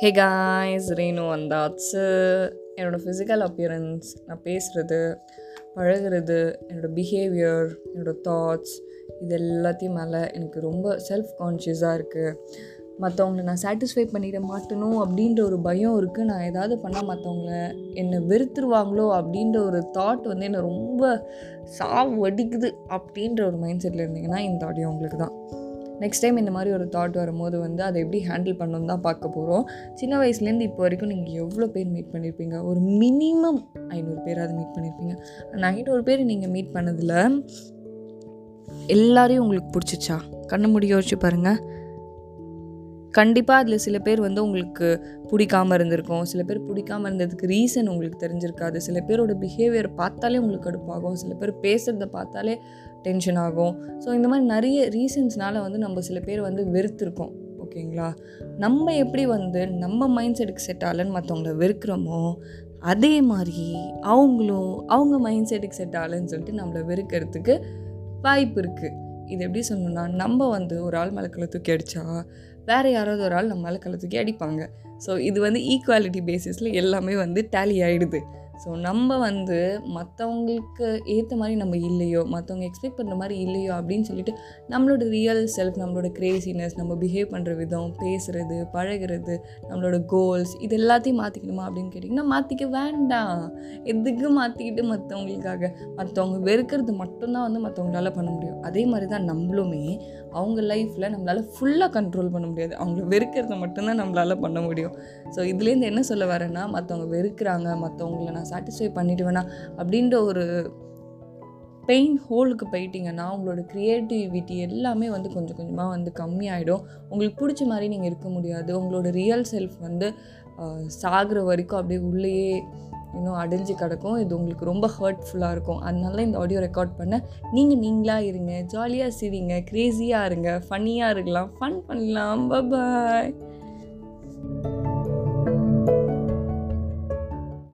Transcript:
Hey guys Renu வந்தாச்சு. என்னோடய physical appearance நான் பேசுகிறது பழகுறது என்னோடய பிஹேவியர் என்னோடய தாட்ஸ் இது எல்லாத்தையும் மேலே எனக்கு ரொம்ப செல்ஃப் கான்ஷியஸாக இருக்குது மற்றவங்கள நான் சாட்டிஸ்ஃபை பண்ணிட மாட்டணும் அப்படின்ற ஒரு பயம் இருக்குது நான் ஏதாவது பண்ணால் மற்றவங்கள என்னை வெறுத்துருவாங்களோ அப்படின்ற ஒரு தாட் வந்து என்னை ரொம்ப சாவு அடிக்குது அப்படின்ற ஒரு மைண்ட் செட்டில் இருந்தீங்கன்னா இந்த ஆடியோ உங்களுக்கு தான். நெக்ஸ்ட் டைம் இந்த மாதிரி ஒரு தாட் வரும்போது வந்து அதை எப்படி ஹேண்டில் பண்ணணும் தான் பார்க்க போகிறோம் சின்ன வயசுலேருந்து இப்போ வரைக்கும் நீங்கள் எவ்வளோ பேர் மீட் பண்ணியிருப்பீங்க ஒரு மினிமம் ஐநூறு பேராவது மீட் பண்ணியிருப்பீங்க அந்த ஐநூறு பேர் நீங்கள் மீட் பண்ணதில் எல்லாரையும் உங்களுக்கு பிடிச்சிச்சா? கண்ணு முடிய வச்சு பாருங்கள் கண்டிப்பாக அதில் சில பேர் வந்து உங்களுக்கு பிடிக்காம இருந்திருக்கும். சில பேர் பிடிக்காம இருந்ததுக்கு ரீசன் உங்களுக்கு தெரிஞ்சிருக்காது. சில பேரோட பிஹேவியர் பார்த்தாலே உங்களுக்கு கடுப்பாகும். சில பேர் பேசுகிறத பார்த்தாலே டென்ஷன் ஆகும். ஸோ இந்த மாதிரி நிறைய ரீசன்ஸ்னால் வந்து நம்ம சில பேர் வந்து வெறுத்திருக்கோம். ஓகேங்களா? நம்ம எப்படி வந்து நம்ம மைண்ட் செட்டுக்கு செட் ஆகலன்னு மற்றவங்கள வெறுக்கிறோமோ அதே மாதிரி அவங்களும் அவங்க மைண்ட் செட்டுக்கு செட் ஆகலன்னு சொல்லிட்டு நம்மளை வெறுக்கிறதுக்கு வாய்ப்பு இருக்குது இது எப்படி சொல்லணும்னா நம்ம வந்து ஒரு ஆள் மலக்களை தூக்கி அடித்தா வேறு யாராவது ஒரு ஆள் நம்ம மேலே அடிப்பாங்க. ஸோ இது வந்து ஈக்குவாலிட்டி பேசிஸில் எல்லாமே வந்து டேலி ஆகிடுது ஸோ நம்ம வந்து மற்றவங்களுக்கு ஏற்ற மாதிரி நம்ம இல்லையோ மற்றவங்க எக்ஸ்பெக்ட் பண்ணுற மாதிரி இல்லையோ அப்படின்னு சொல்லிட்டு நம்மளோட ரியல் செல்ஃப் நம்மளோட கிரேசினஸ் நம்ம பிஹேவ் பண்ணுற விதம் பேசுகிறது பழகிறது நம்மளோட கோல்ஸ் இது எல்லாத்தையும் மாற்றிக்கணுமா அப்படின்னு கேட்டிங்கன்னா மாற்றிக்க வேண்டாம். எதுக்கு மாற்றிக்கிட்டு மற்றவங்களுக்காக மற்றவங்க வெறுக்கிறது மட்டும்தான் வந்து மற்றவங்களால பண்ண முடியும். அதே மாதிரி தான் நம்மளுமே அவங்க லைஃப்பில் நம்மளால் ஃபுல்லாக கண்ட்ரோல் பண்ண முடியாது. அவங்கள வெறுக்கிறத மட்டும்தான் நம்மளால் பண்ண முடியும். ஸோ இதுலேருந்து என்ன சொல்ல வரேன்னா மற்றவங்க வெறுக்கிறாங்க மற்றவங்கள நான் சாட்டிஸ்ஃபை பண்ணிடுவேனா? அப்படின்ற ஒரு பெயின் ஹோலுக்கு போயிட்டீங்கன்னா உங்களோட க்ரியேட்டிவிட்டி எல்லாமே வந்து கொஞ்சம் கொஞ்சமாக வந்து கம்மியாயிடும். உங்களுக்கு பிடிச்ச மாதிரி நீங்கள் இருக்க முடியாது. உங்களோட ரியல் செல்ஃப் வந்து சாகிற வரைக்கும் அப்படியே உள்ளேயே இன்னும் அடைஞ்சு கிடக்கும். இது உங்களுக்கு ரொம்ப ஹர்ட்ஃபுல்லாக இருக்கும். அதனால இந்த ஆடியோ ரெக்கார்ட் பண்ண நீங்கள் நீங்களாக இருங்க ஜாலியாக சிரிங்க. க்ரேஸியாக இருங்க. ஃபன்னியாக இருக்கலாம். ஃபன் பண்ணலாம். பாய்